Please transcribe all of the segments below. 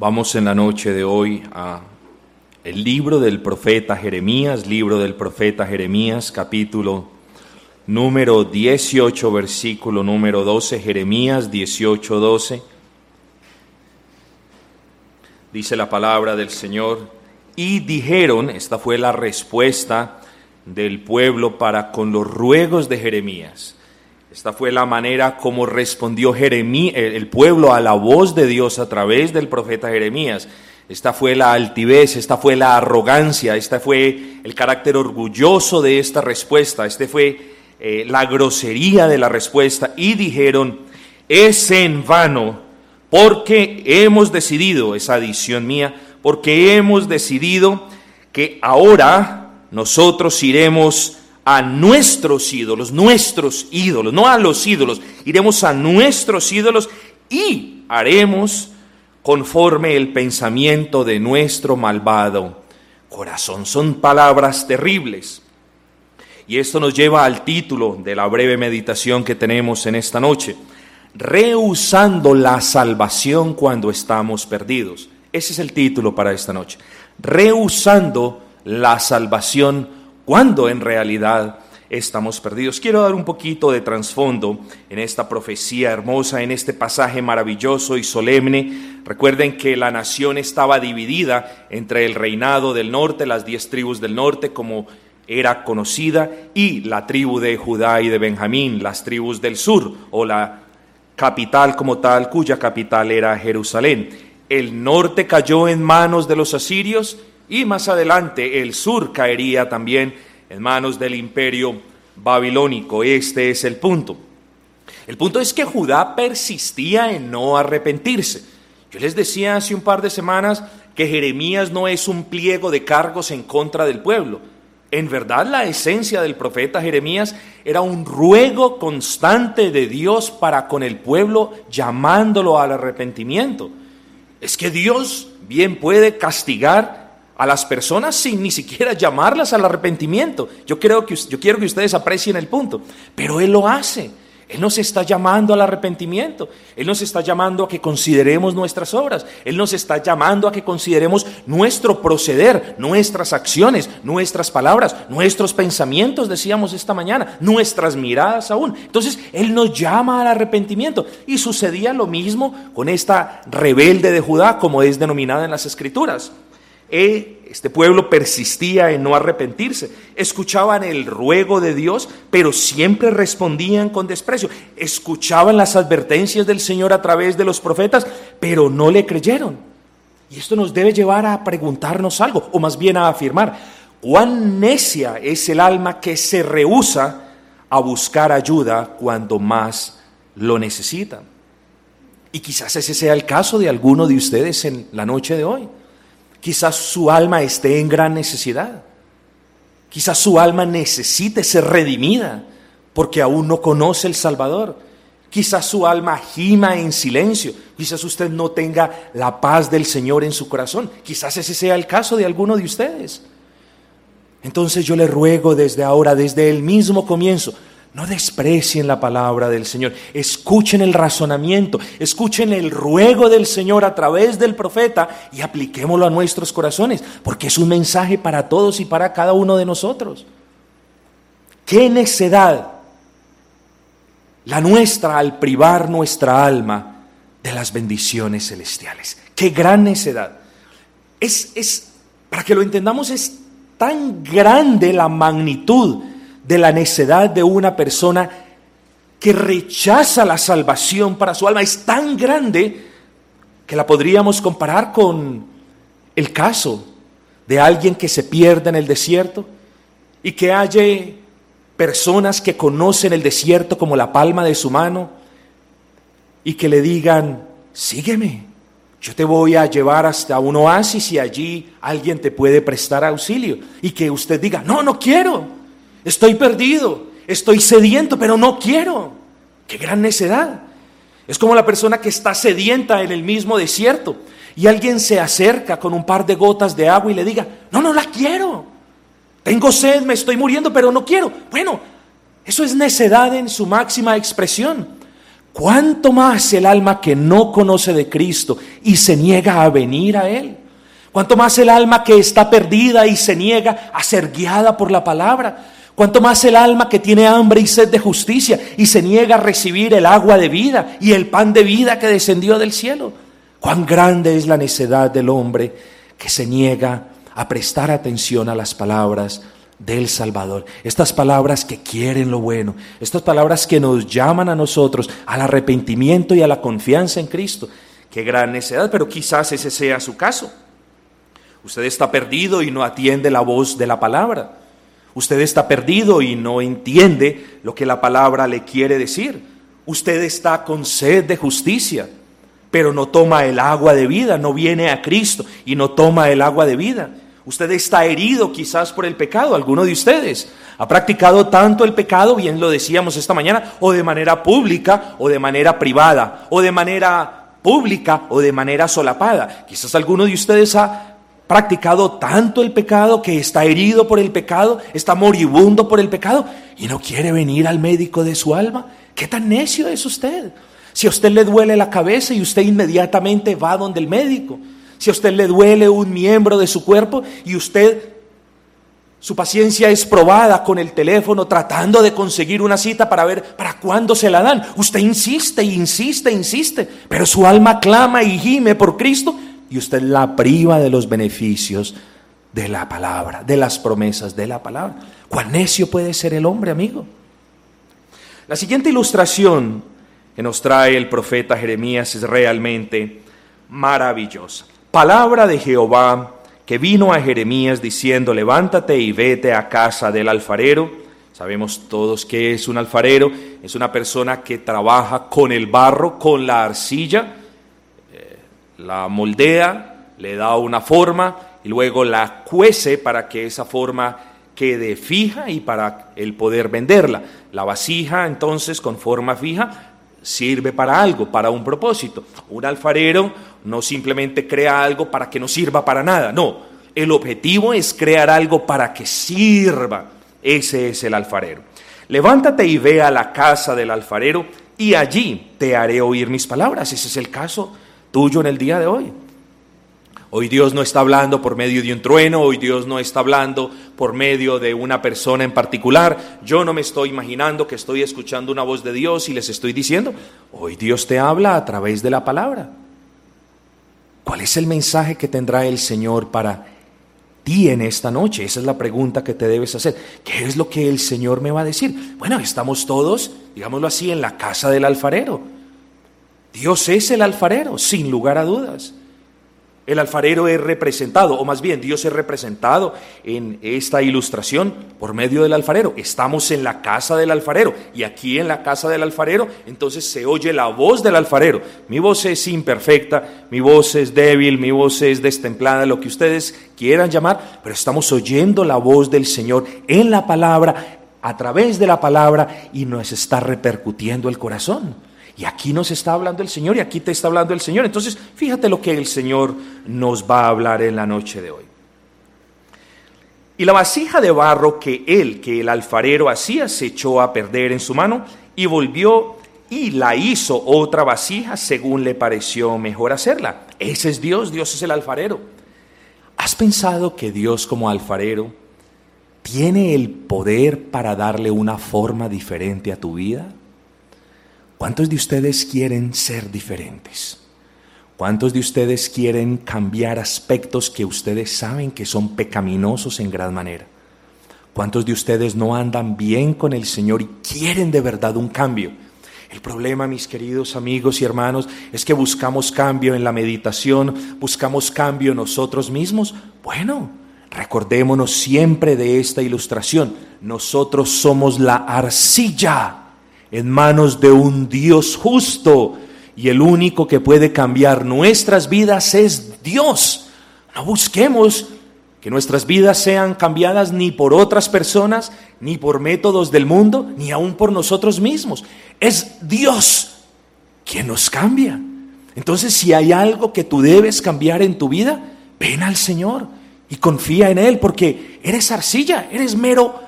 Vamos en la noche de hoy a el libro del profeta Jeremías, libro del profeta Jeremías, capítulo número 18, versículo número 12, Jeremías 18, 12. Dice la palabra del Señor, y dijeron, esta fue la respuesta del pueblo para con los ruegos de Jeremías. Esta fue la manera como respondió Jeremías, el pueblo a la voz de Dios a través del profeta Jeremías. Esta fue la altivez, esta fue la arrogancia, esta fue el carácter orgulloso de esta respuesta, este fue eh, la grosería de la respuesta. Y dijeron, es en vano, porque hemos decidido, esa adición mía, porque hemos decidido que ahora nosotros iremos a nuestros ídolos, nuestros ídolos, no a los ídolos, iremos a nuestros ídolos y haremos conforme el pensamiento de nuestro malvado corazón. Son palabras terribles. Y esto nos lleva al título de la breve meditación que tenemos en esta noche, rehusando la salvación cuando estamos perdidos. Ese es el título para esta noche, rehusando la salvación cuando en realidad estamos perdidos. Quiero dar un poquito de trasfondo en esta profecía hermosa, en este pasaje maravilloso y solemne. Recuerden que la nación estaba dividida entre el reinado del norte, las diez tribus del norte, como era conocida, y la tribu de Judá y de Benjamín, las tribus del sur, o la capital como tal, cuya capital era Jerusalén. El norte cayó en manos de los asirios y más adelante el sur caería también en manos del imperio babilónico. Este es el punto. El punto es que Judá persistía en no arrepentirse. Yo les decía hace un par de semanas que Jeremías no es un pliego de cargos en contra del pueblo. En verdad la esencia del profeta Jeremías era un ruego constante de Dios para con el pueblo llamándolo al arrepentimiento. Es que Dios bien puede castigar a las personas sin ni siquiera llamarlas al arrepentimiento. Yo, creo que, yo quiero que ustedes aprecien el punto, pero Él lo hace. Él nos está llamando al arrepentimiento. Él nos está llamando a que consideremos nuestras obras. Él nos está llamando a que consideremos nuestro proceder, nuestras acciones, nuestras palabras, nuestros pensamientos, decíamos esta mañana, nuestras miradas aún. Entonces, Él nos llama al arrepentimiento. Y sucedía lo mismo con esta rebelde de Judá, como es denominada en las Escrituras. E, este pueblo persistía en no arrepentirse. Escuchaban el ruego de Dios, pero siempre respondían con desprecio. Escuchaban las advertencias del Señor a través de los profetas, pero no le creyeron. Y esto nos debe llevar a preguntarnos algo, o más bien a afirmar, ¿cuán necia es el alma que se rehúsa a buscar ayuda cuando más lo necesita? Y quizás ese sea el caso de alguno de ustedes en la noche de hoy. Quizás su alma esté en gran necesidad. Quizás su alma necesite ser redimida porque aún no conoce el Salvador. Quizás su alma gima en silencio. Quizás usted no tenga la paz del Señor en su corazón. Quizás ese sea el caso de alguno de ustedes. Entonces yo le ruego desde ahora, desde el mismo comienzo, no desprecien la palabra del Señor. Escuchen el razonamiento, escuchen el ruego del Señor a través del profeta y apliquémoslo a nuestros corazones, porque es un mensaje para todos y para cada uno de nosotros. Qué necedad la nuestra al privar nuestra alma de las bendiciones celestiales. Qué gran necedad. Es, es, para que lo entendamos, es tan grande la magnitud de la necedad de una persona que rechaza la salvación para su alma es tan grande que la podríamos comparar con el caso de alguien que se pierde en el desierto y que haya personas que conocen el desierto como la palma de su mano y que le digan, sígueme, yo te voy a llevar hasta un oasis y allí alguien te puede prestar auxilio. Y que usted diga, no, no quiero, Estoy perdido, estoy sediento, pero no quiero. Qué gran necedad. Es como la persona que está sedienta en el mismo desierto y alguien se acerca con un par de gotas de agua y le diga, no, no la quiero. Tengo sed, me estoy muriendo, pero no quiero. Bueno, eso es necedad en su máxima expresión. ¿Cuánto más el alma que no conoce de Cristo y se niega a venir a Él? ¿Cuánto más el alma que está perdida y se niega a ser guiada por la palabra? ¿Cuánto más el alma que tiene hambre y sed de justicia y se niega a recibir el agua de vida y el pan de vida que descendió del cielo? Cuán grande es la necedad del hombre que se niega a prestar atención a las palabras del Salvador. Estas palabras que quieren lo bueno, estas palabras que nos llaman a nosotros al arrepentimiento y a la confianza en Cristo. Qué gran necedad, pero quizás ese sea su caso. Usted está perdido y no atiende la voz de la palabra. Usted está perdido y no entiende lo que la palabra le quiere decir. Usted está con sed de justicia, pero no toma el agua de vida, no viene a Cristo y no toma el agua de vida. Usted está herido quizás por el pecado, alguno de ustedes ha practicado tanto el pecado, bien lo decíamos esta mañana, o de manera pública o de manera privada, o de manera pública o de manera solapada. Quizás alguno de ustedes ha practicado tanto el pecado que está herido por el pecado, está moribundo por el pecado y no quiere venir al médico de su alma. ¿Qué tan necio es usted? Si a usted le duele la cabeza y usted inmediatamente va donde el médico. Si a usted le duele un miembro de su cuerpo y usted, su paciencia es probada con el teléfono tratando de conseguir una cita para ver para cuándo se la dan. Usted insiste, insiste, insiste, pero su alma clama y gime por Cristo y usted la priva de los beneficios de la palabra, de las promesas de la palabra. ¿Cuán necio puede ser el hombre, amigo? La siguiente ilustración que nos trae el profeta Jeremías es realmente maravillosa. Palabra de Jehová que vino a Jeremías diciendo, levántate y vete a casa del alfarero. Sabemos todos que es un alfarero, es una persona que trabaja con el barro, con la arcilla, la moldea, le da una forma y luego la cuece para que esa forma quede fija y para el poder venderla. La vasija entonces con forma fija sirve para algo, para un propósito. Un alfarero no simplemente crea algo para que no sirva para nada, no. El objetivo es crear algo para que sirva. Ese es el alfarero. Levántate y ve a la casa del alfarero y allí te haré oír mis palabras. Ese es el caso tuyo en el día de hoy. Hoy Dios no está hablando por medio de un trueno, hoy Dios no está hablando por medio de una persona en particular. Yo no me estoy imaginando que estoy escuchando una voz de Dios y les estoy diciendo, hoy Dios te habla a través de la palabra. ¿Cuál es el mensaje que tendrá el Señor para ti en esta noche? Esa es la pregunta que te debes hacer. ¿Qué es lo que el Señor me va a decir? Bueno, estamos todos, digámoslo así, en la casa del alfarero. Dios es el alfarero, sin lugar a dudas. El alfarero es representado, o más bien Dios es representado en esta ilustración por medio del alfarero. Estamos en la casa del alfarero y aquí en la casa del alfarero entonces se oye la voz del alfarero. Mi voz es imperfecta, mi voz es débil, mi voz es destemplada, lo que ustedes quieran llamar, pero estamos oyendo la voz del Señor en la palabra, a través de la palabra y nos está repercutiendo el corazón. Y aquí nos está hablando el Señor y aquí te está hablando el Señor. Entonces, fíjate lo que el Señor nos va a hablar en la noche de hoy. Y la vasija de barro que él, que el alfarero hacía, se echó a perder en su mano y volvió y la hizo otra vasija según le pareció mejor hacerla. Ese es Dios, Dios es el alfarero. ¿Has pensado que Dios como alfarero tiene el poder para darle una forma diferente a tu vida? ¿Cuántos de ustedes quieren ser diferentes? ¿Cuántos de ustedes quieren cambiar aspectos que ustedes saben que son pecaminosos en gran manera? ¿Cuántos de ustedes no andan bien con el Señor y quieren de verdad un cambio? El problema, mis queridos amigos y hermanos, es que buscamos cambio en la meditación, buscamos cambio nosotros mismos. Bueno, recordémonos siempre de esta ilustración. Nosotros somos la arcilla en manos de un Dios justo y el único que puede cambiar nuestras vidas es Dios. No busquemos que nuestras vidas sean cambiadas ni por otras personas, ni por métodos del mundo, ni aún por nosotros mismos. Es Dios quien nos cambia. Entonces, si hay algo que tú debes cambiar en tu vida, ven al Señor y confía en Él, porque eres arcilla, eres mero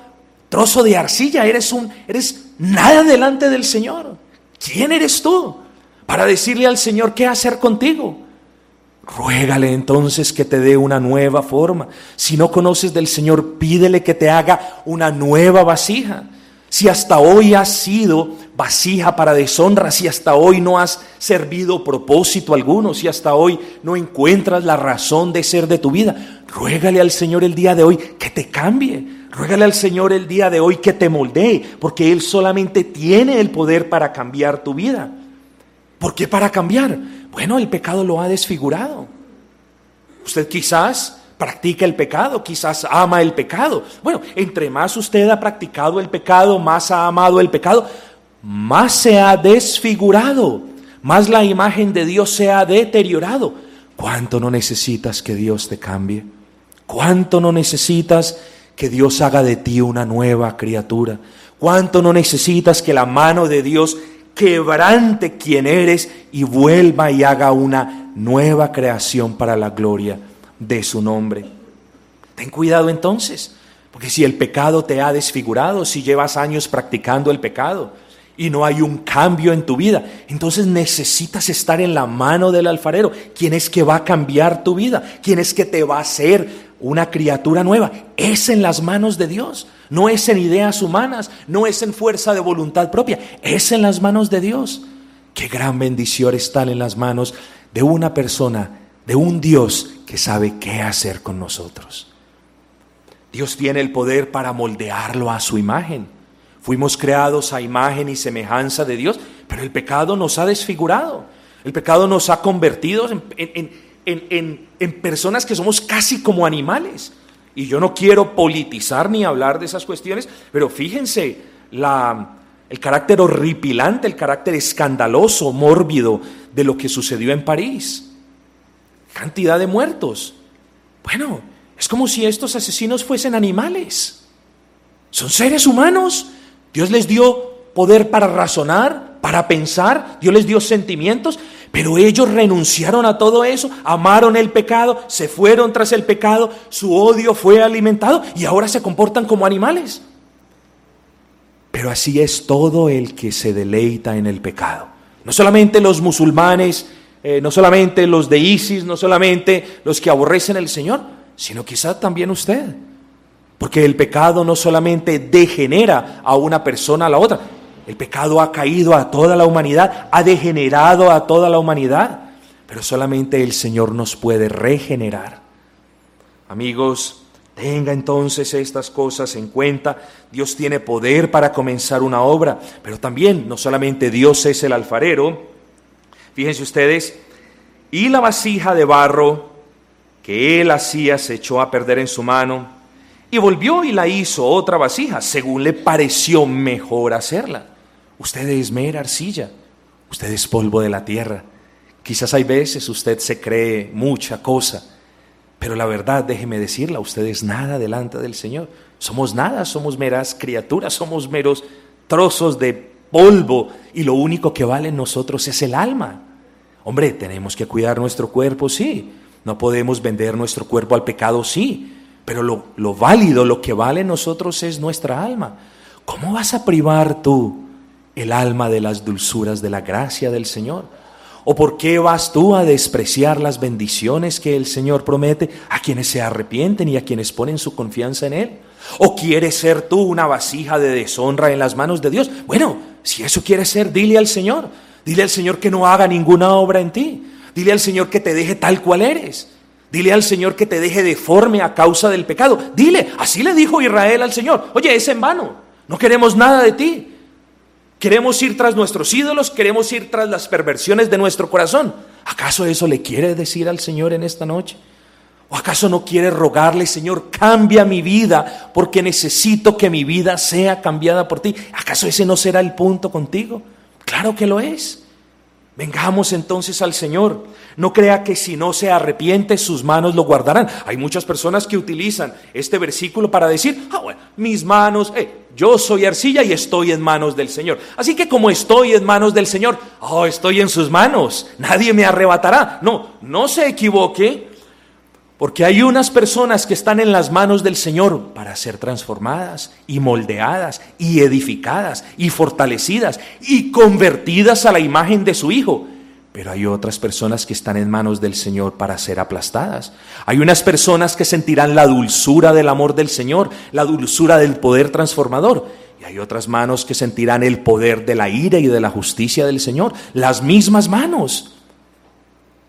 trozo de arcilla, eres un, eres nada delante del Señor. ¿Quién eres tú para decirle al Señor qué hacer contigo? Ruégale entonces que te dé una nueva forma. Si no conoces del Señor, pídele que te haga una nueva vasija. Si hasta hoy has sido vasija para deshonra, si hasta hoy no has servido propósito alguno, si hasta hoy no encuentras la razón de ser de tu vida, ruégale al Señor el día de hoy que te cambie. Ruégale al Señor el día de hoy que te moldee, porque Él solamente tiene el poder para cambiar tu vida. ¿Por qué para cambiar? Bueno, el pecado lo ha desfigurado. Usted quizás practica el pecado, quizás ama el pecado. Bueno, entre más usted ha practicado el pecado, más ha amado el pecado, más se ha desfigurado, más la imagen de Dios se ha deteriorado. ¿Cuánto no necesitas que Dios te cambie? ¿Cuánto no necesitas que Dios haga de ti una nueva criatura? ¿Cuánto no necesitas que la mano de Dios quebrante quien eres y vuelva y haga una nueva creación para la gloria de su nombre. Ten cuidado entonces, porque si el pecado te ha desfigurado, si llevas años practicando el pecado y no hay un cambio en tu vida, entonces necesitas estar en la mano del alfarero. ¿Quién es que va a cambiar tu vida? ¿Quién es que te va a hacer una criatura nueva? Es en las manos de Dios, no es en ideas humanas, no es en fuerza de voluntad propia, es en las manos de Dios. Qué gran bendición estar en las manos de una persona de un Dios que sabe qué hacer con nosotros. Dios tiene el poder para moldearlo a su imagen. Fuimos creados a imagen y semejanza de Dios, pero el pecado nos ha desfigurado. El pecado nos ha convertido en, personas que somos casi como animales. Y yo no quiero politizar ni hablar de esas cuestiones, pero fíjense la, el carácter horripilante, el carácter escandaloso, mórbido de lo que sucedió en París cantidad de muertos. Bueno, es como si estos asesinos fuesen animales. Son seres humanos. Dios les dio poder para razonar, para pensar, Dios les dio sentimientos, pero ellos renunciaron a todo eso, amaron el pecado, se fueron tras el pecado, su odio fue alimentado y ahora se comportan como animales. Pero así es todo el que se deleita en el pecado. No solamente los musulmanes eh, no solamente los de ISIS, no solamente los que aborrecen al Señor, sino quizá también usted. Porque el pecado no solamente degenera a una persona a la otra, el pecado ha caído a toda la humanidad, ha degenerado a toda la humanidad, pero solamente el Señor nos puede regenerar. Amigos, tenga entonces estas cosas en cuenta. Dios tiene poder para comenzar una obra, pero también no solamente Dios es el alfarero, Fíjense ustedes, y la vasija de barro que él hacía se echó a perder en su mano y volvió y la hizo otra vasija, según le pareció mejor hacerla. Usted es mera arcilla, usted es polvo de la tierra. Quizás hay veces usted se cree mucha cosa, pero la verdad, déjeme decirla, usted es nada delante del Señor. Somos nada, somos meras criaturas, somos meros trozos de polvo y lo único que vale en nosotros es el alma. Hombre, tenemos que cuidar nuestro cuerpo, sí. No podemos vender nuestro cuerpo al pecado, sí. Pero lo, lo válido, lo que vale nosotros es nuestra alma. ¿Cómo vas a privar tú el alma de las dulzuras de la gracia del Señor? ¿O por qué vas tú a despreciar las bendiciones que el Señor promete a quienes se arrepienten y a quienes ponen su confianza en Él? ¿O quieres ser tú una vasija de deshonra en las manos de Dios? Bueno, si eso quieres ser, dile al Señor. Dile al Señor que no haga ninguna obra en ti. Dile al Señor que te deje tal cual eres. Dile al Señor que te deje deforme a causa del pecado. Dile, así le dijo Israel al Señor. Oye, es en vano. No queremos nada de ti. Queremos ir tras nuestros ídolos, queremos ir tras las perversiones de nuestro corazón. ¿Acaso eso le quiere decir al Señor en esta noche? ¿O acaso no quiere rogarle, Señor, cambia mi vida porque necesito que mi vida sea cambiada por ti? ¿Acaso ese no será el punto contigo? Claro que lo es. Vengamos entonces al Señor. No crea que si no se arrepiente sus manos lo guardarán. Hay muchas personas que utilizan este versículo para decir, ah, bueno, mis manos, eh, yo soy arcilla y estoy en manos del Señor. Así que como estoy en manos del Señor, oh, estoy en sus manos. Nadie me arrebatará. No, no se equivoque Porque hay unas personas que están en las manos del Señor para ser transformadas y moldeadas y edificadas y fortalecidas y convertidas a la imagen de su Hijo. Pero hay otras personas que están en manos del Señor para ser aplastadas. Hay unas personas que sentirán la dulzura del amor del Señor, la dulzura del poder transformador. Y hay otras manos que sentirán el poder de la ira y de la justicia del Señor. Las mismas manos.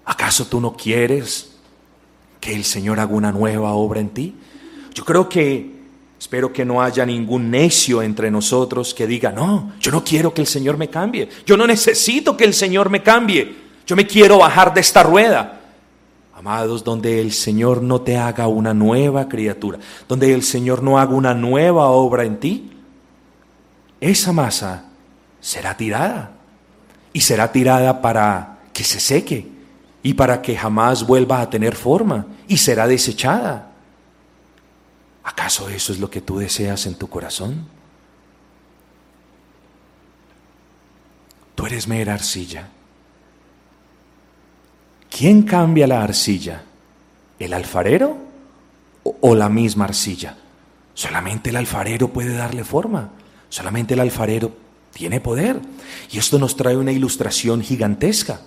¿Acaso tú no quieres que el Señor haga una nueva obra en ti? Yo creo que, espero que no haya ningún necio entre nosotros que diga, no, yo no quiero que el Señor me cambie, yo no necesito que el Señor me cambie, yo me quiero bajar de esta rueda. Amados, donde el Señor no te haga una nueva criatura, donde el Señor no haga una nueva obra en ti, esa masa será tirada y será tirada para que se seque y para que jamás vuelva a tener forma y será desechada. ¿Acaso eso es lo que tú deseas en tu corazón? Tú eres mera arcilla. ¿Quién cambia la arcilla? ¿El alfarero o, la misma arcilla? Solamente el alfarero puede darle forma. Solamente el alfarero tiene poder. Y esto nos trae una ilustración gigantesca.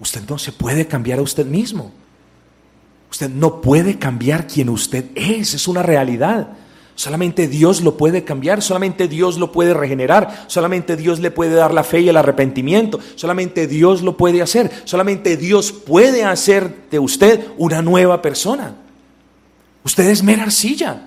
Usted no se puede cambiar a usted mismo. Usted no puede cambiar quien usted es, es una realidad. Solamente Dios lo puede cambiar, solamente Dios lo puede regenerar, solamente Dios le puede dar la fe y el arrepentimiento, solamente Dios lo puede hacer, solamente Dios puede hacer de usted una nueva persona. Usted es mera arcilla.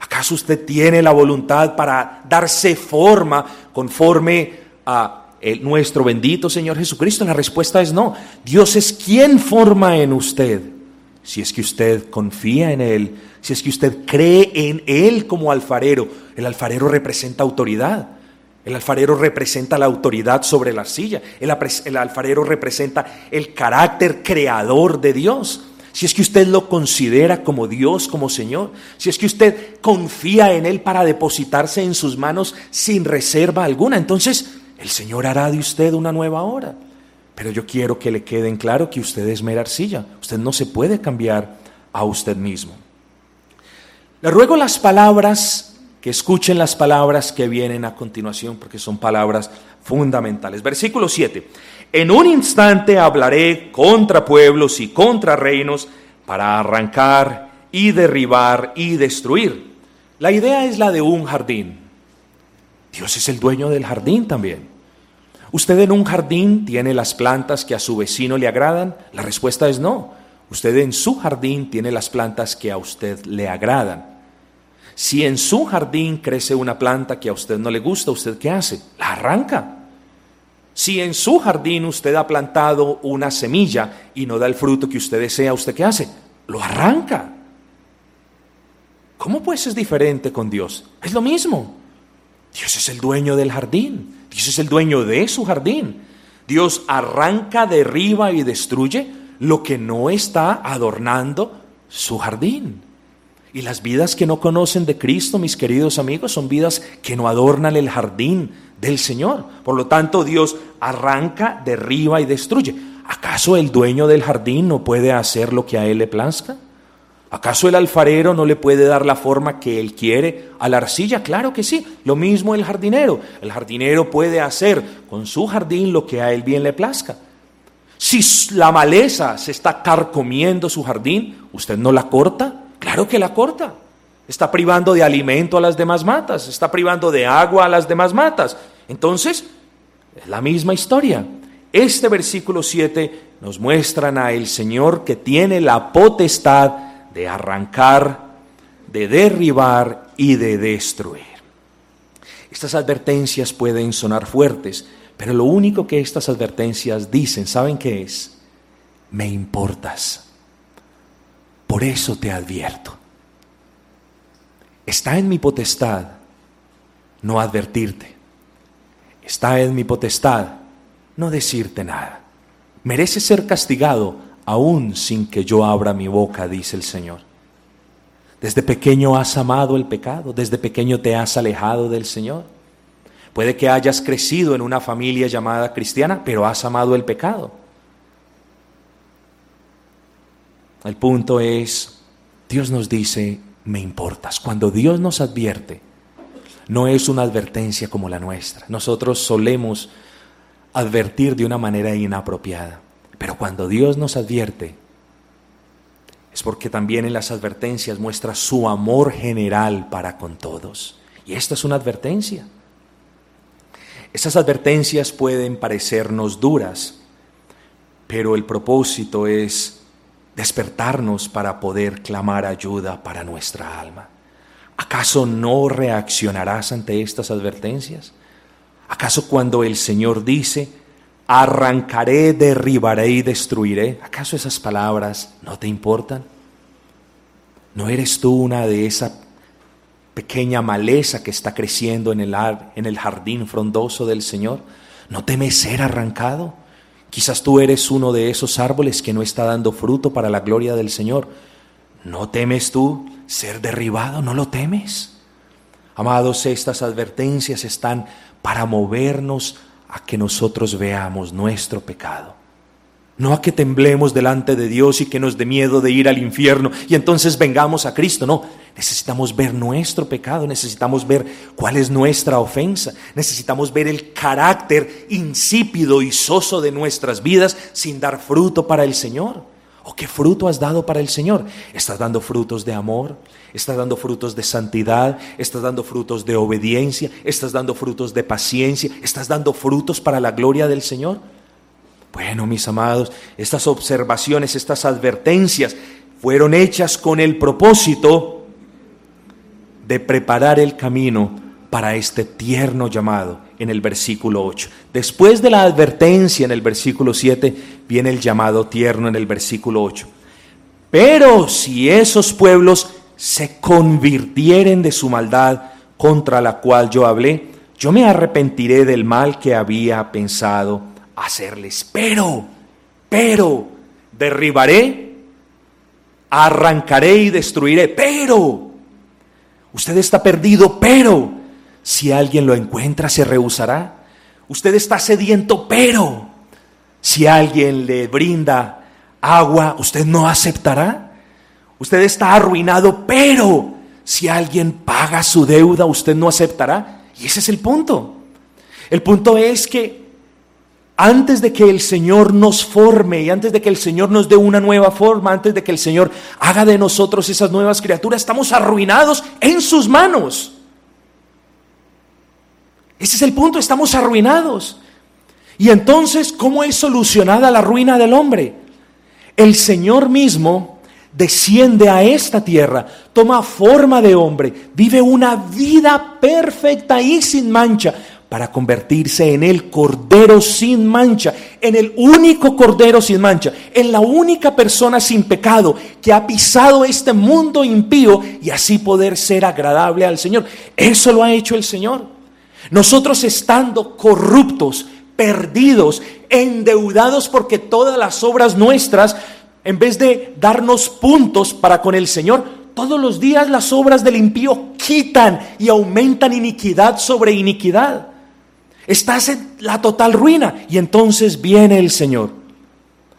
¿Acaso usted tiene la voluntad para darse forma conforme a nuestro bendito Señor Jesucristo? La respuesta es no. Dios es quien forma en usted. Si es que usted confía en Él, si es que usted cree en Él como alfarero, el alfarero representa autoridad. El alfarero representa la autoridad sobre la silla. El, el, alfarero representa el carácter creador de Dios. Si es que usted lo considera como Dios, como Señor. Si es que usted confía en Él para depositarse en sus manos sin reserva alguna. Entonces el Señor hará de usted una nueva hora. Pero yo quiero que le quede en claro que usted es mera arcilla. Usted no se puede cambiar a usted mismo. Le ruego las palabras, que escuchen las palabras que vienen a continuación, porque son palabras fundamentales. Versículo 7. En un instante hablaré contra pueblos y contra reinos para arrancar y derribar y destruir. La idea es la de un jardín. Dios es el dueño del jardín también. ¿Usted en un jardín tiene las plantas que a su vecino le agradan? La respuesta es no. Usted en su jardín tiene las plantas que a usted le agradan. Si en su jardín crece una planta que a usted no le gusta, ¿usted qué hace? La arranca. Si en su jardín usted ha plantado una semilla y no da el fruto que usted desea, ¿usted qué hace? Lo arranca. ¿Cómo pues es diferente con Dios? Es lo mismo. Dios es el dueño del jardín. Dios es el dueño de su jardín. Dios arranca, derriba y destruye lo que no está adornando su jardín. Y las vidas que no conocen de Cristo, mis queridos amigos, son vidas que no adornan el jardín del Señor. Por lo tanto, Dios arranca, derriba y destruye. ¿Acaso el dueño del jardín no puede hacer lo que a él le plazca? ¿Acaso el alfarero no le puede dar la forma que él quiere a la arcilla? Claro que sí. Lo mismo el jardinero. El jardinero puede hacer con su jardín lo que a él bien le plazca. Si la maleza se está carcomiendo su jardín, ¿usted no la corta? Claro que la corta. Está privando de alimento a las demás matas, está privando de agua a las demás matas. Entonces, es la misma historia. Este versículo 7 nos muestran a el Señor que tiene la potestad de arrancar, de derribar y de destruir. Estas advertencias pueden sonar fuertes, pero lo único que estas advertencias dicen, ¿saben qué es? Me importas. Por eso te advierto. Está en mi potestad no advertirte. Está en mi potestad no decirte nada. Mereces ser castigado aún sin que yo abra mi boca, dice el Señor. Desde pequeño has amado el pecado, desde pequeño te has alejado del Señor. Puede que hayas crecido en una familia llamada cristiana, pero has amado el pecado. El punto es, Dios nos dice, me importas. Cuando Dios nos advierte, no es una advertencia como la nuestra. Nosotros solemos advertir de una manera inapropiada. Pero cuando Dios nos advierte, es porque también en las advertencias muestra su amor general para con todos. Y esta es una advertencia. Esas advertencias pueden parecernos duras, pero el propósito es despertarnos para poder clamar ayuda para nuestra alma. ¿Acaso no reaccionarás ante estas advertencias? ¿Acaso cuando el Señor dice, arrancaré, derribaré y destruiré, ¿acaso esas palabras no te importan? ¿No eres tú una de esa pequeña maleza que está creciendo en el, en el jardín frondoso del Señor? ¿No temes ser arrancado? Quizás tú eres uno de esos árboles que no está dando fruto para la gloria del Señor. ¿No temes tú ser derribado? ¿No lo temes? Amados, estas advertencias están para movernos a que nosotros veamos nuestro pecado no a que temblemos delante de Dios y que nos dé miedo de ir al infierno y entonces vengamos a Cristo. No, necesitamos ver nuestro pecado, necesitamos ver cuál es nuestra ofensa, necesitamos ver el carácter insípido y soso de nuestras vidas sin dar fruto para el Señor. ¿O qué fruto has dado para el Señor? Estás dando frutos de amor, estás dando frutos de santidad, estás dando frutos de obediencia, estás dando frutos de paciencia, estás dando frutos para la gloria del Señor. Bueno, mis amados, estas observaciones, estas advertencias fueron hechas con el propósito de preparar el camino para este tierno llamado en el versículo 8. Después de la advertencia en el versículo 7, viene el llamado tierno en el versículo 8. Pero si esos pueblos se convirtieren de su maldad contra la cual yo hablé, yo me arrepentiré del mal que había pensado hacerles. Pero, pero, derribaré, arrancaré y destruiré. Pero, usted está perdido, pero, si alguien lo encuentra, se rehusará. Usted está sediento, pero, si alguien le brinda agua, usted no aceptará. Usted está arruinado, pero si alguien paga su deuda, usted no aceptará. Y ese es el punto. El punto es que antes de que el Señor nos forme y antes de que el Señor nos dé una nueva forma, antes de que el Señor haga de nosotros esas nuevas criaturas, estamos arruinados en sus manos. Ese es el punto, estamos arruinados. Y entonces, ¿cómo es solucionada la ruina del hombre? El Señor mismo desciende a esta tierra, toma forma de hombre, vive una vida perfecta y sin mancha, para convertirse en el Cordero sin mancha, en el único Cordero sin mancha, en la única persona sin pecado que ha pisado este mundo impío y así poder ser agradable al Señor. Eso lo ha hecho el Señor. Nosotros estando corruptos, perdidos, endeudados porque todas las obras nuestras, en vez de darnos puntos para con el Señor, todos los días las obras del impío quitan y aumentan iniquidad sobre iniquidad. Estás en la total ruina y entonces viene el Señor.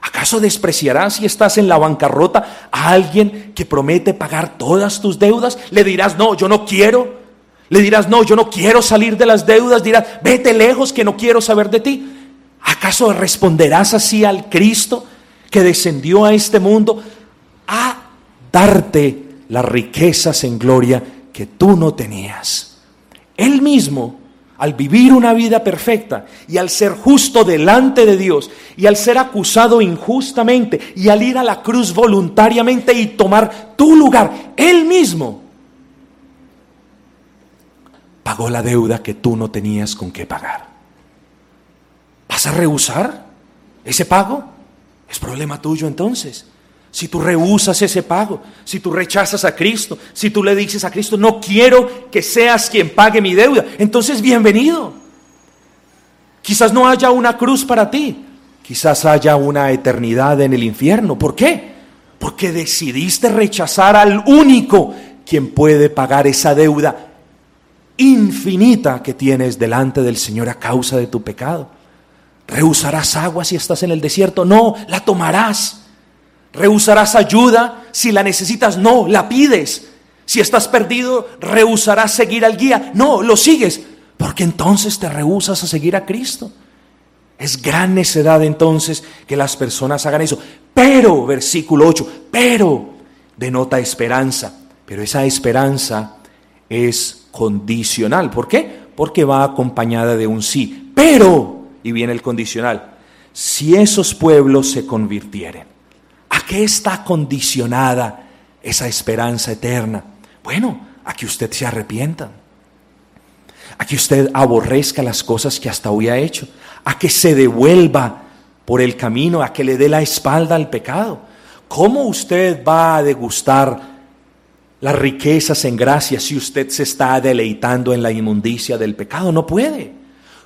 ¿Acaso despreciarás si estás en la bancarrota a alguien que promete pagar todas tus deudas? Le dirás, no, yo no quiero. Le dirás, no, yo no quiero salir de las deudas. Dirás, vete lejos que no quiero saber de ti. ¿Acaso responderás así al Cristo que descendió a este mundo a darte las riquezas en gloria que tú no tenías? Él mismo al vivir una vida perfecta y al ser justo delante de Dios y al ser acusado injustamente y al ir a la cruz voluntariamente y tomar tu lugar, Él mismo pagó la deuda que tú no tenías con qué pagar. ¿Vas a rehusar ese pago? Es problema tuyo entonces si tú rehusas ese pago, si tú rechazas a Cristo, si tú le dices a Cristo, no quiero que seas quien pague mi deuda, entonces bienvenido. Quizás no haya una cruz para ti, quizás haya una eternidad en el infierno. ¿Por qué? Porque decidiste rechazar al único quien puede pagar esa deuda infinita que tienes delante del Señor a causa de tu pecado. ¿Rehusarás agua si estás en el desierto? No, la tomarás ¿Rehusarás ayuda? Si la necesitas, no, la pides. Si estás perdido, ¿rehusarás seguir al guía? No, lo sigues. Porque entonces te rehusas a seguir a Cristo. Es gran necedad entonces que las personas hagan eso. Pero, versículo 8, pero denota esperanza. Pero esa esperanza es condicional. ¿Por qué? Porque va acompañada de un sí. Pero, y viene el condicional, si esos pueblos se convirtieren, ¿a qué está condicionada esa esperanza eterna? Bueno, a que usted se arrepienta, a que usted aborrezca las cosas que hasta hoy ha hecho, a que se devuelva por el camino, a que le dé la espalda al pecado. ¿Cómo usted va a degustar las riquezas en gracia si usted se está deleitando en la inmundicia del pecado. No puede.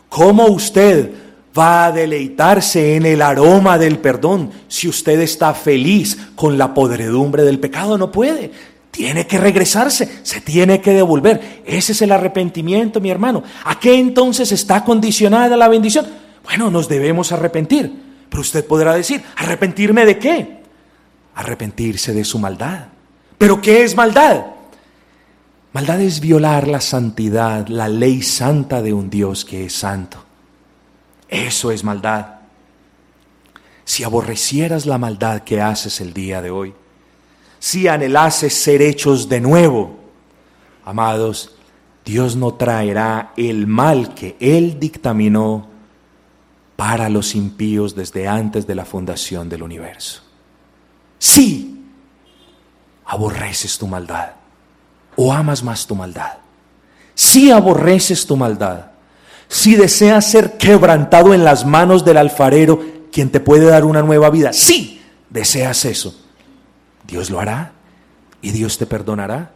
¿Cómo usted va a deleitarse en el aroma del perdón si usted está feliz con la podredumbre del pecado? No puede. Tiene que regresarse, se tiene que devolver. Ese es el arrepentimiento, mi hermano. ¿A qué entonces está condicionada la bendición? Bueno, nos debemos arrepentir. Pero usted podrá decir, ¿arrepentirme de qué? Arrepentirse de su maldad ¿Pero qué es maldad? Maldad es violar la santidad, la ley santa de un Dios que es santo. Eso es maldad. Si aborrecieras la maldad que haces el día de hoy, si anhelases ser hechos de nuevo, amados, Dios no traerá el mal que Él dictaminó para los impíos desde antes de la fundación del universo. Sí, aborreces tu maldad o amas más tu maldad. Si aborreces tu maldad, si deseas ser quebrantado en las manos del alfarero, quien te puede dar una nueva vida, si deseas eso, Dios lo hará y Dios te perdonará.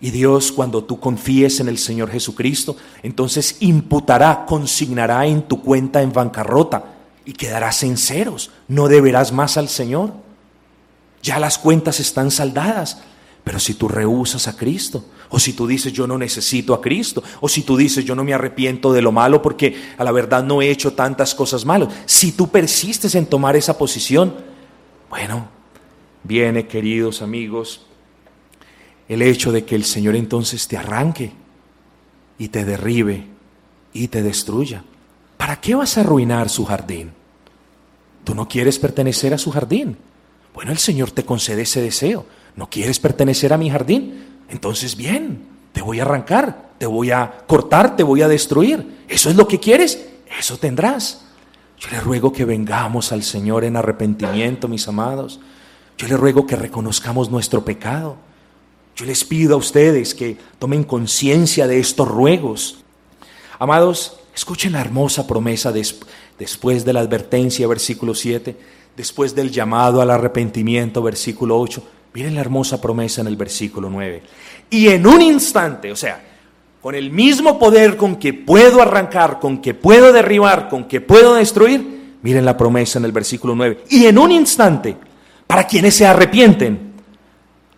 Y Dios, cuando tú confíes en el Señor Jesucristo, entonces imputará, consignará en tu cuenta en bancarrota y quedarás en ceros. No deberás más al Señor. Ya las cuentas están saldadas. Pero si tú rehusas a Cristo, o si tú dices yo no necesito a Cristo, o si tú dices yo no me arrepiento de lo malo porque a la verdad no he hecho tantas cosas malas, si tú persistes en tomar esa posición, bueno, viene queridos amigos, el hecho de que el Señor entonces te arranque y te derribe y te destruya. ¿Para qué vas a arruinar su jardín? Tú no quieres pertenecer a su jardín. Bueno, el Señor te concede ese deseo. ¿No quieres pertenecer a mi jardín? Entonces, bien, te voy a arrancar, te voy a cortar, te voy a destruir. ¿Eso es lo que quieres? Eso tendrás. Yo le ruego que vengamos al Señor en arrepentimiento, mis amados. Yo le ruego que reconozcamos nuestro pecado. Yo les pido a ustedes que tomen conciencia de estos ruegos. Amados, escuchen la hermosa promesa después de la advertencia, versículo 7 después del llamado al arrepentimiento, versículo 8, miren la hermosa promesa en el versículo 9. Y en un instante, o sea, con el mismo poder con que puedo arrancar, con que puedo derribar, con que puedo destruir, miren la promesa en el versículo 9. Y en un instante, para quienes se arrepienten,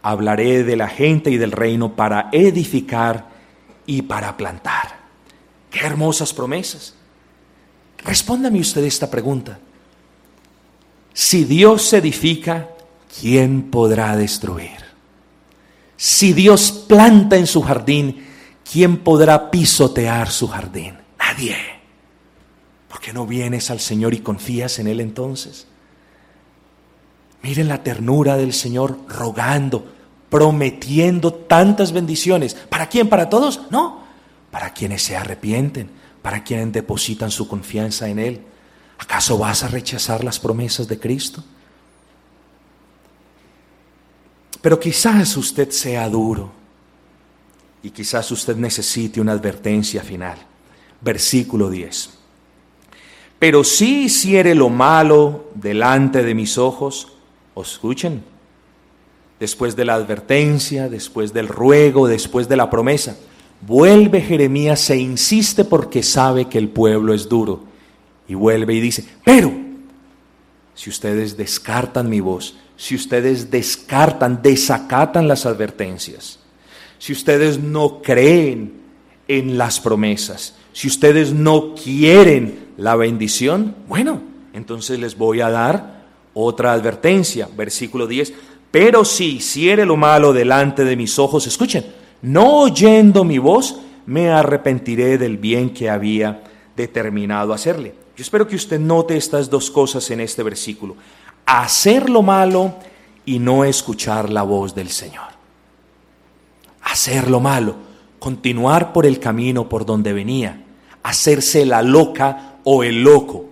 hablaré de la gente y del reino para edificar y para plantar. Qué hermosas promesas. Respóndame usted esta pregunta. Si Dios edifica, ¿quién podrá destruir? Si Dios planta en su jardín, ¿quién podrá pisotear su jardín? Nadie. ¿Por qué no vienes al Señor y confías en Él entonces? Miren la ternura del Señor rogando, prometiendo tantas bendiciones. ¿Para quién? ¿Para todos? No, para quienes se arrepienten, para quienes depositan su confianza en Él. ¿Acaso vas a rechazar las promesas de Cristo? Pero quizás usted sea duro y quizás usted necesite una advertencia final. Versículo 10. Pero si hiciere lo malo delante de mis ojos, os escuchen, después de la advertencia, después del ruego, después de la promesa, vuelve Jeremías e insiste porque sabe que el pueblo es duro y vuelve y dice, pero si ustedes descartan mi voz, si ustedes descartan, desacatan las advertencias, si ustedes no creen en las promesas, si ustedes no quieren la bendición, bueno, entonces les voy a dar Otra advertencia, versículo 10. Pero si hiciere lo malo delante de mis ojos, escuchen, no oyendo mi voz, me arrepentiré del bien que había determinado hacerle. Yo espero que usted note estas dos cosas en este versículo. Hacer lo malo y no escuchar la voz del Señor. Hacer lo malo, continuar por el camino por donde venía, hacerse la loca o el loco,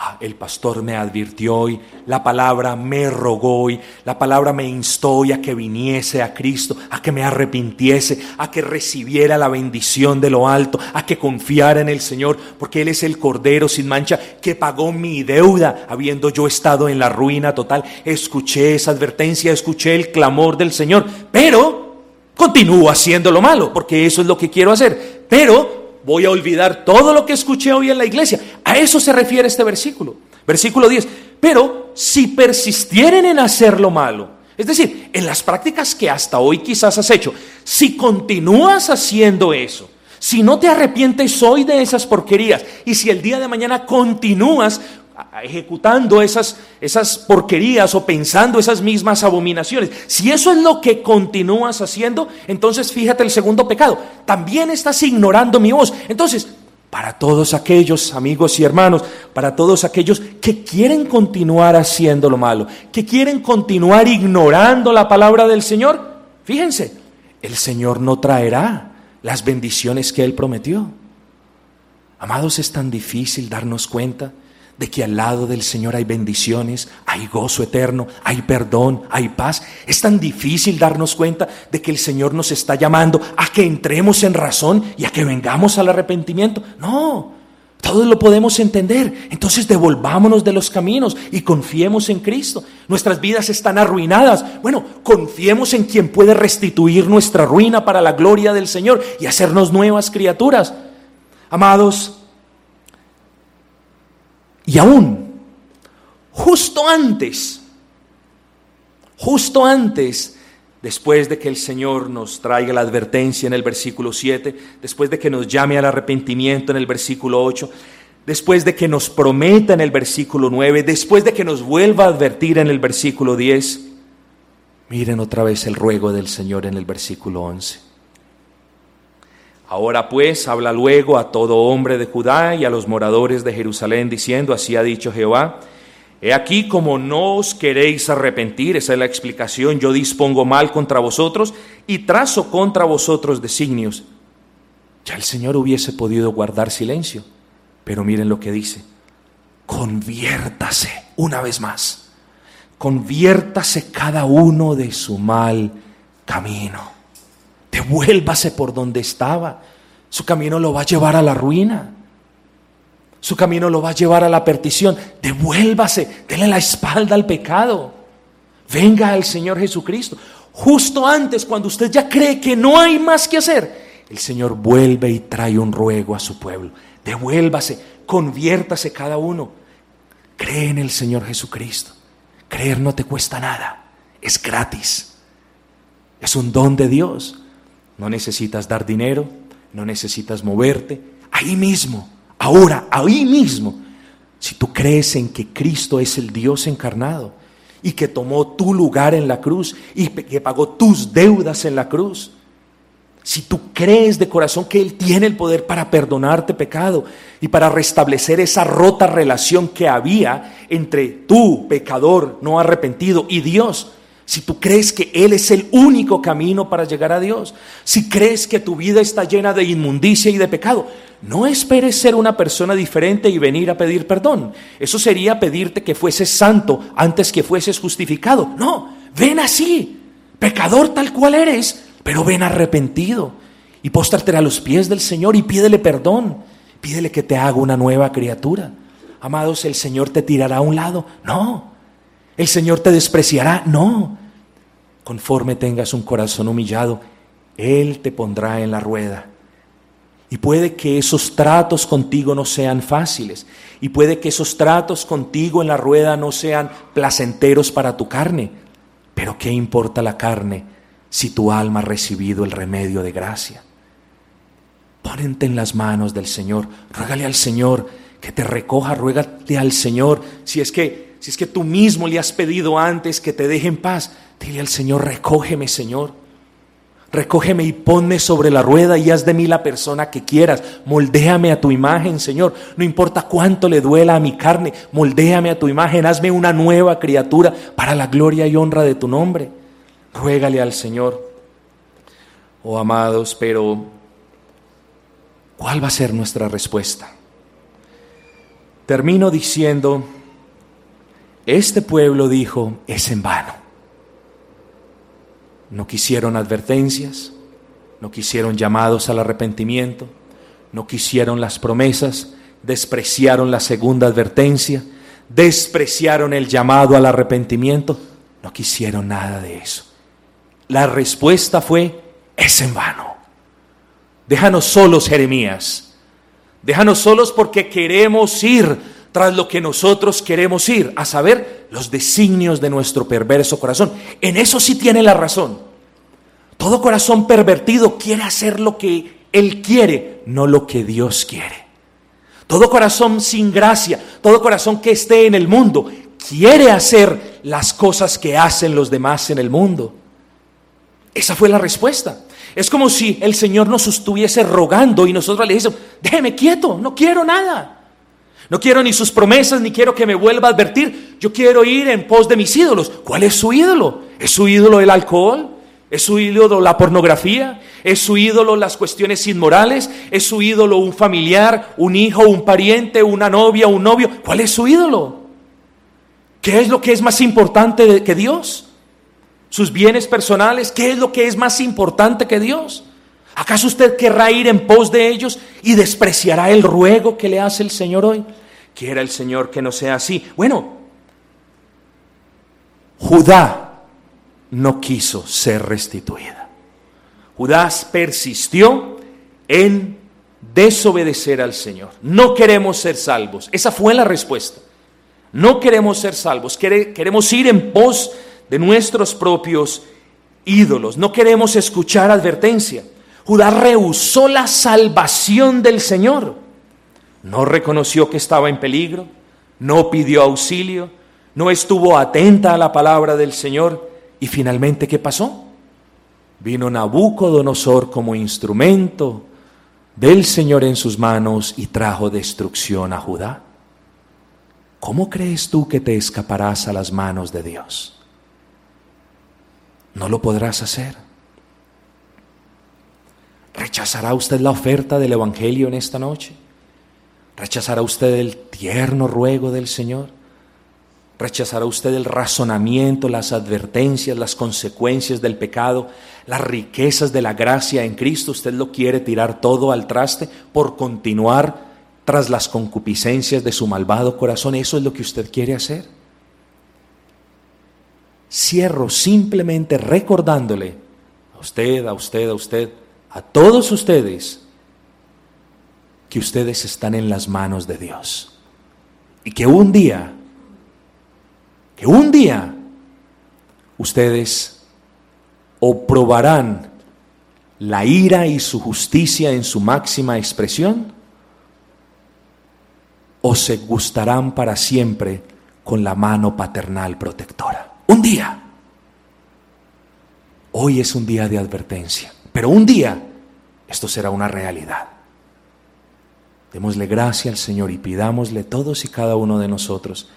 Ah, el pastor me advirtió hoy, la palabra me rogó hoy, la palabra me instó hoy a que viniese a Cristo, a que me arrepintiese, a que recibiera la bendición de lo alto, a que confiara en el Señor, porque Él es el Cordero sin mancha que pagó mi deuda, habiendo yo estado en la ruina total. Escuché esa advertencia, escuché el clamor del Señor, pero continúo haciendo lo malo, porque eso es lo que quiero hacer. Pero voy a olvidar todo lo que escuché hoy en la iglesia. A eso se refiere este versículo. Versículo 10. Pero si persistieren en hacer lo malo, es decir, en las prácticas que hasta hoy quizás has hecho, si continúas haciendo eso, si no te arrepientes hoy de esas porquerías y si el día de mañana continúas ejecutando esas, esas porquerías o pensando esas mismas abominaciones, si eso es lo que continúas haciendo, entonces fíjate el segundo pecado, también estás ignorando mi voz. Entonces, para todos aquellos amigos y hermanos, para todos aquellos que quieren continuar haciendo lo malo, que quieren continuar ignorando la palabra del Señor, fíjense, el Señor no traerá las bendiciones que Él prometió. Amados, es tan difícil darnos cuenta de que al lado del Señor hay bendiciones, hay gozo eterno, hay perdón, hay paz. Es tan difícil darnos cuenta de que el Señor nos está llamando a que entremos en razón y a que vengamos al arrepentimiento. No, todos lo podemos entender. Entonces devolvámonos de los caminos y confiemos en Cristo. Nuestras vidas están arruinadas. Bueno, confiemos en quien puede restituir nuestra ruina para la gloria del Señor y hacernos nuevas criaturas. Amados, y aún, justo antes, justo antes, después de que el Señor nos traiga la advertencia en el versículo 7, después de que nos llame al arrepentimiento en el versículo 8, después de que nos prometa en el versículo 9, después de que nos vuelva a advertir en el versículo 10, miren otra vez el ruego del Señor en el versículo 11. Ahora pues habla luego a todo hombre de Judá y a los moradores de Jerusalén, diciendo, así ha dicho Jehová, he aquí como no os queréis arrepentir, esa es la explicación, yo dispongo mal contra vosotros y trazo contra vosotros designios. Ya el Señor hubiese podido guardar silencio, pero miren lo que dice, conviértase una vez más, conviértase cada uno de su mal camino Devuélvase por donde estaba. Su camino lo va a llevar a la ruina. Su camino lo va a llevar a la perdición. Devuélvase, dele la espalda al pecado. Venga al Señor Jesucristo. Justo antes, cuando usted ya cree que no hay más que hacer, el Señor vuelve y trae un ruego a su pueblo. Devuélvase, conviértase cada uno. Cree en el Señor Jesucristo. Creer no te cuesta nada. Es gratis. Es un don de Dios. No necesitas dar dinero, no necesitas moverte. Ahí mismo, ahora, ahí mismo, si tú crees en que Cristo es el Dios encarnado y que tomó tu lugar en la cruz y que pagó tus deudas en la cruz, si tú crees de corazón que Él tiene el poder para perdonarte pecado y para restablecer esa rota relación que había entre tú, pecador no arrepentido, y Dios, si tú crees que Él es el único camino para llegar a Dios, si crees que tu vida está llena de inmundicia y de pecado, no esperes ser una persona diferente y venir a pedir perdón. Eso sería pedirte que fueses santo antes que fueses justificado. No, ven así, pecador tal cual eres, pero ven arrepentido y póstrate a los pies del Señor y pídele perdón. Pídele que te haga una nueva criatura. Amados, el Señor te tirará a un lado. No, ¿El Señor te despreciará? No. Conforme tengas un corazón humillado, Él te pondrá en la rueda. Y puede que esos tratos contigo no sean fáciles. Y puede que esos tratos contigo en la rueda no sean placenteros para tu carne. Pero ¿qué importa la carne si tu alma ha recibido el remedio de gracia? Pónete en las manos del Señor. Ruégale al Señor que te recoja. Ruégale al Señor si es que si es que tú mismo le has pedido antes que te deje en paz, dile al Señor, recógeme, Señor. Recógeme y ponme sobre la rueda y haz de mí la persona que quieras. Moldéame a tu imagen, Señor. No importa cuánto le duela a mi carne, moldéame a tu imagen. Hazme una nueva criatura para la gloria y honra de tu nombre. Ruégale al Señor. Oh amados, pero ¿cuál va a ser nuestra respuesta? Termino diciendo, este pueblo dijo, es en vano. No quisieron advertencias, no quisieron llamados al arrepentimiento, no quisieron las promesas, despreciaron la segunda advertencia, despreciaron el llamado al arrepentimiento, no quisieron nada de eso. La respuesta fue, es en vano. Déjanos solos, Jeremías. Déjanos solos porque queremos ir tras lo que nosotros queremos ir, a saber, los designios de nuestro perverso corazón. En eso sí tiene la razón. Todo corazón pervertido quiere hacer lo que él quiere, no lo que Dios quiere. Todo corazón sin gracia, todo corazón que esté en el mundo, quiere hacer las cosas que hacen los demás en el mundo. Esa fue la respuesta. Es como si el Señor nos estuviese rogando y nosotros le decimos, déjeme quieto, no quiero nada. No quiero ni sus promesas, ni quiero que me vuelva a advertir. Yo quiero ir en pos de mis ídolos. ¿Cuál es su ídolo? ¿Es su ídolo el alcohol? ¿Es su ídolo la pornografía? ¿Es su ídolo las cuestiones inmorales? ¿Es su ídolo un familiar, un hijo, un pariente, una novia, un novio? ¿Cuál es su ídolo? ¿Qué es lo que es más importante que Dios? ¿Sus bienes personales? ¿Qué es lo que es más importante que Dios? ¿Acaso usted querrá ir en pos de ellos y despreciará el ruego que le hace el Señor hoy? Quiera el Señor que no sea así. Bueno, Judá no quiso ser restituida. Judá persistió en desobedecer al Señor. No queremos ser salvos. Esa fue la respuesta. No queremos ser salvos. Queremos ir en pos de nuestros propios ídolos. No queremos escuchar advertencia. Judá rehusó la salvación del Señor. No reconoció que estaba en peligro, no pidió auxilio, no estuvo atenta a la palabra del Señor. Y finalmente, ¿qué pasó? Vino Nabucodonosor como instrumento del Señor en sus manos y trajo destrucción a Judá. ¿Cómo crees tú que te escaparás a las manos de Dios? No lo podrás hacer. ¿Rechazará usted la oferta del Evangelio en esta noche? ¿Rechazará usted el tierno ruego del Señor? ¿Rechazará usted el razonamiento, las advertencias, las consecuencias del pecado, las riquezas de la gracia en Cristo? ¿Usted lo quiere tirar todo al traste por continuar tras las concupiscencias de su malvado corazón? ¿Eso es lo que usted quiere hacer? Cierro simplemente recordándole a usted, a usted, a usted, a todos ustedes que ustedes están en las manos de Dios. Y que un día, que un día ustedes o probarán la ira y su justicia en su máxima expresión, o se gustarán para siempre con la mano paternal protectora. Un día. Hoy es un día de advertencia. Pero un día esto será una realidad. Démosle gracia al Señor y pidámosle todos y cada uno de nosotros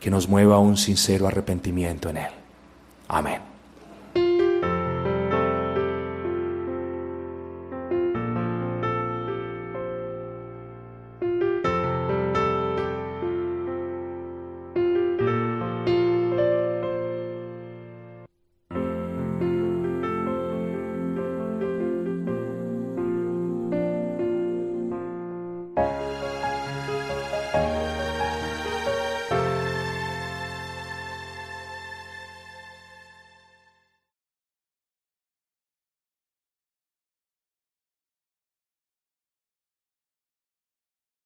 que nos mueva a un sincero arrepentimiento en Él. Amén.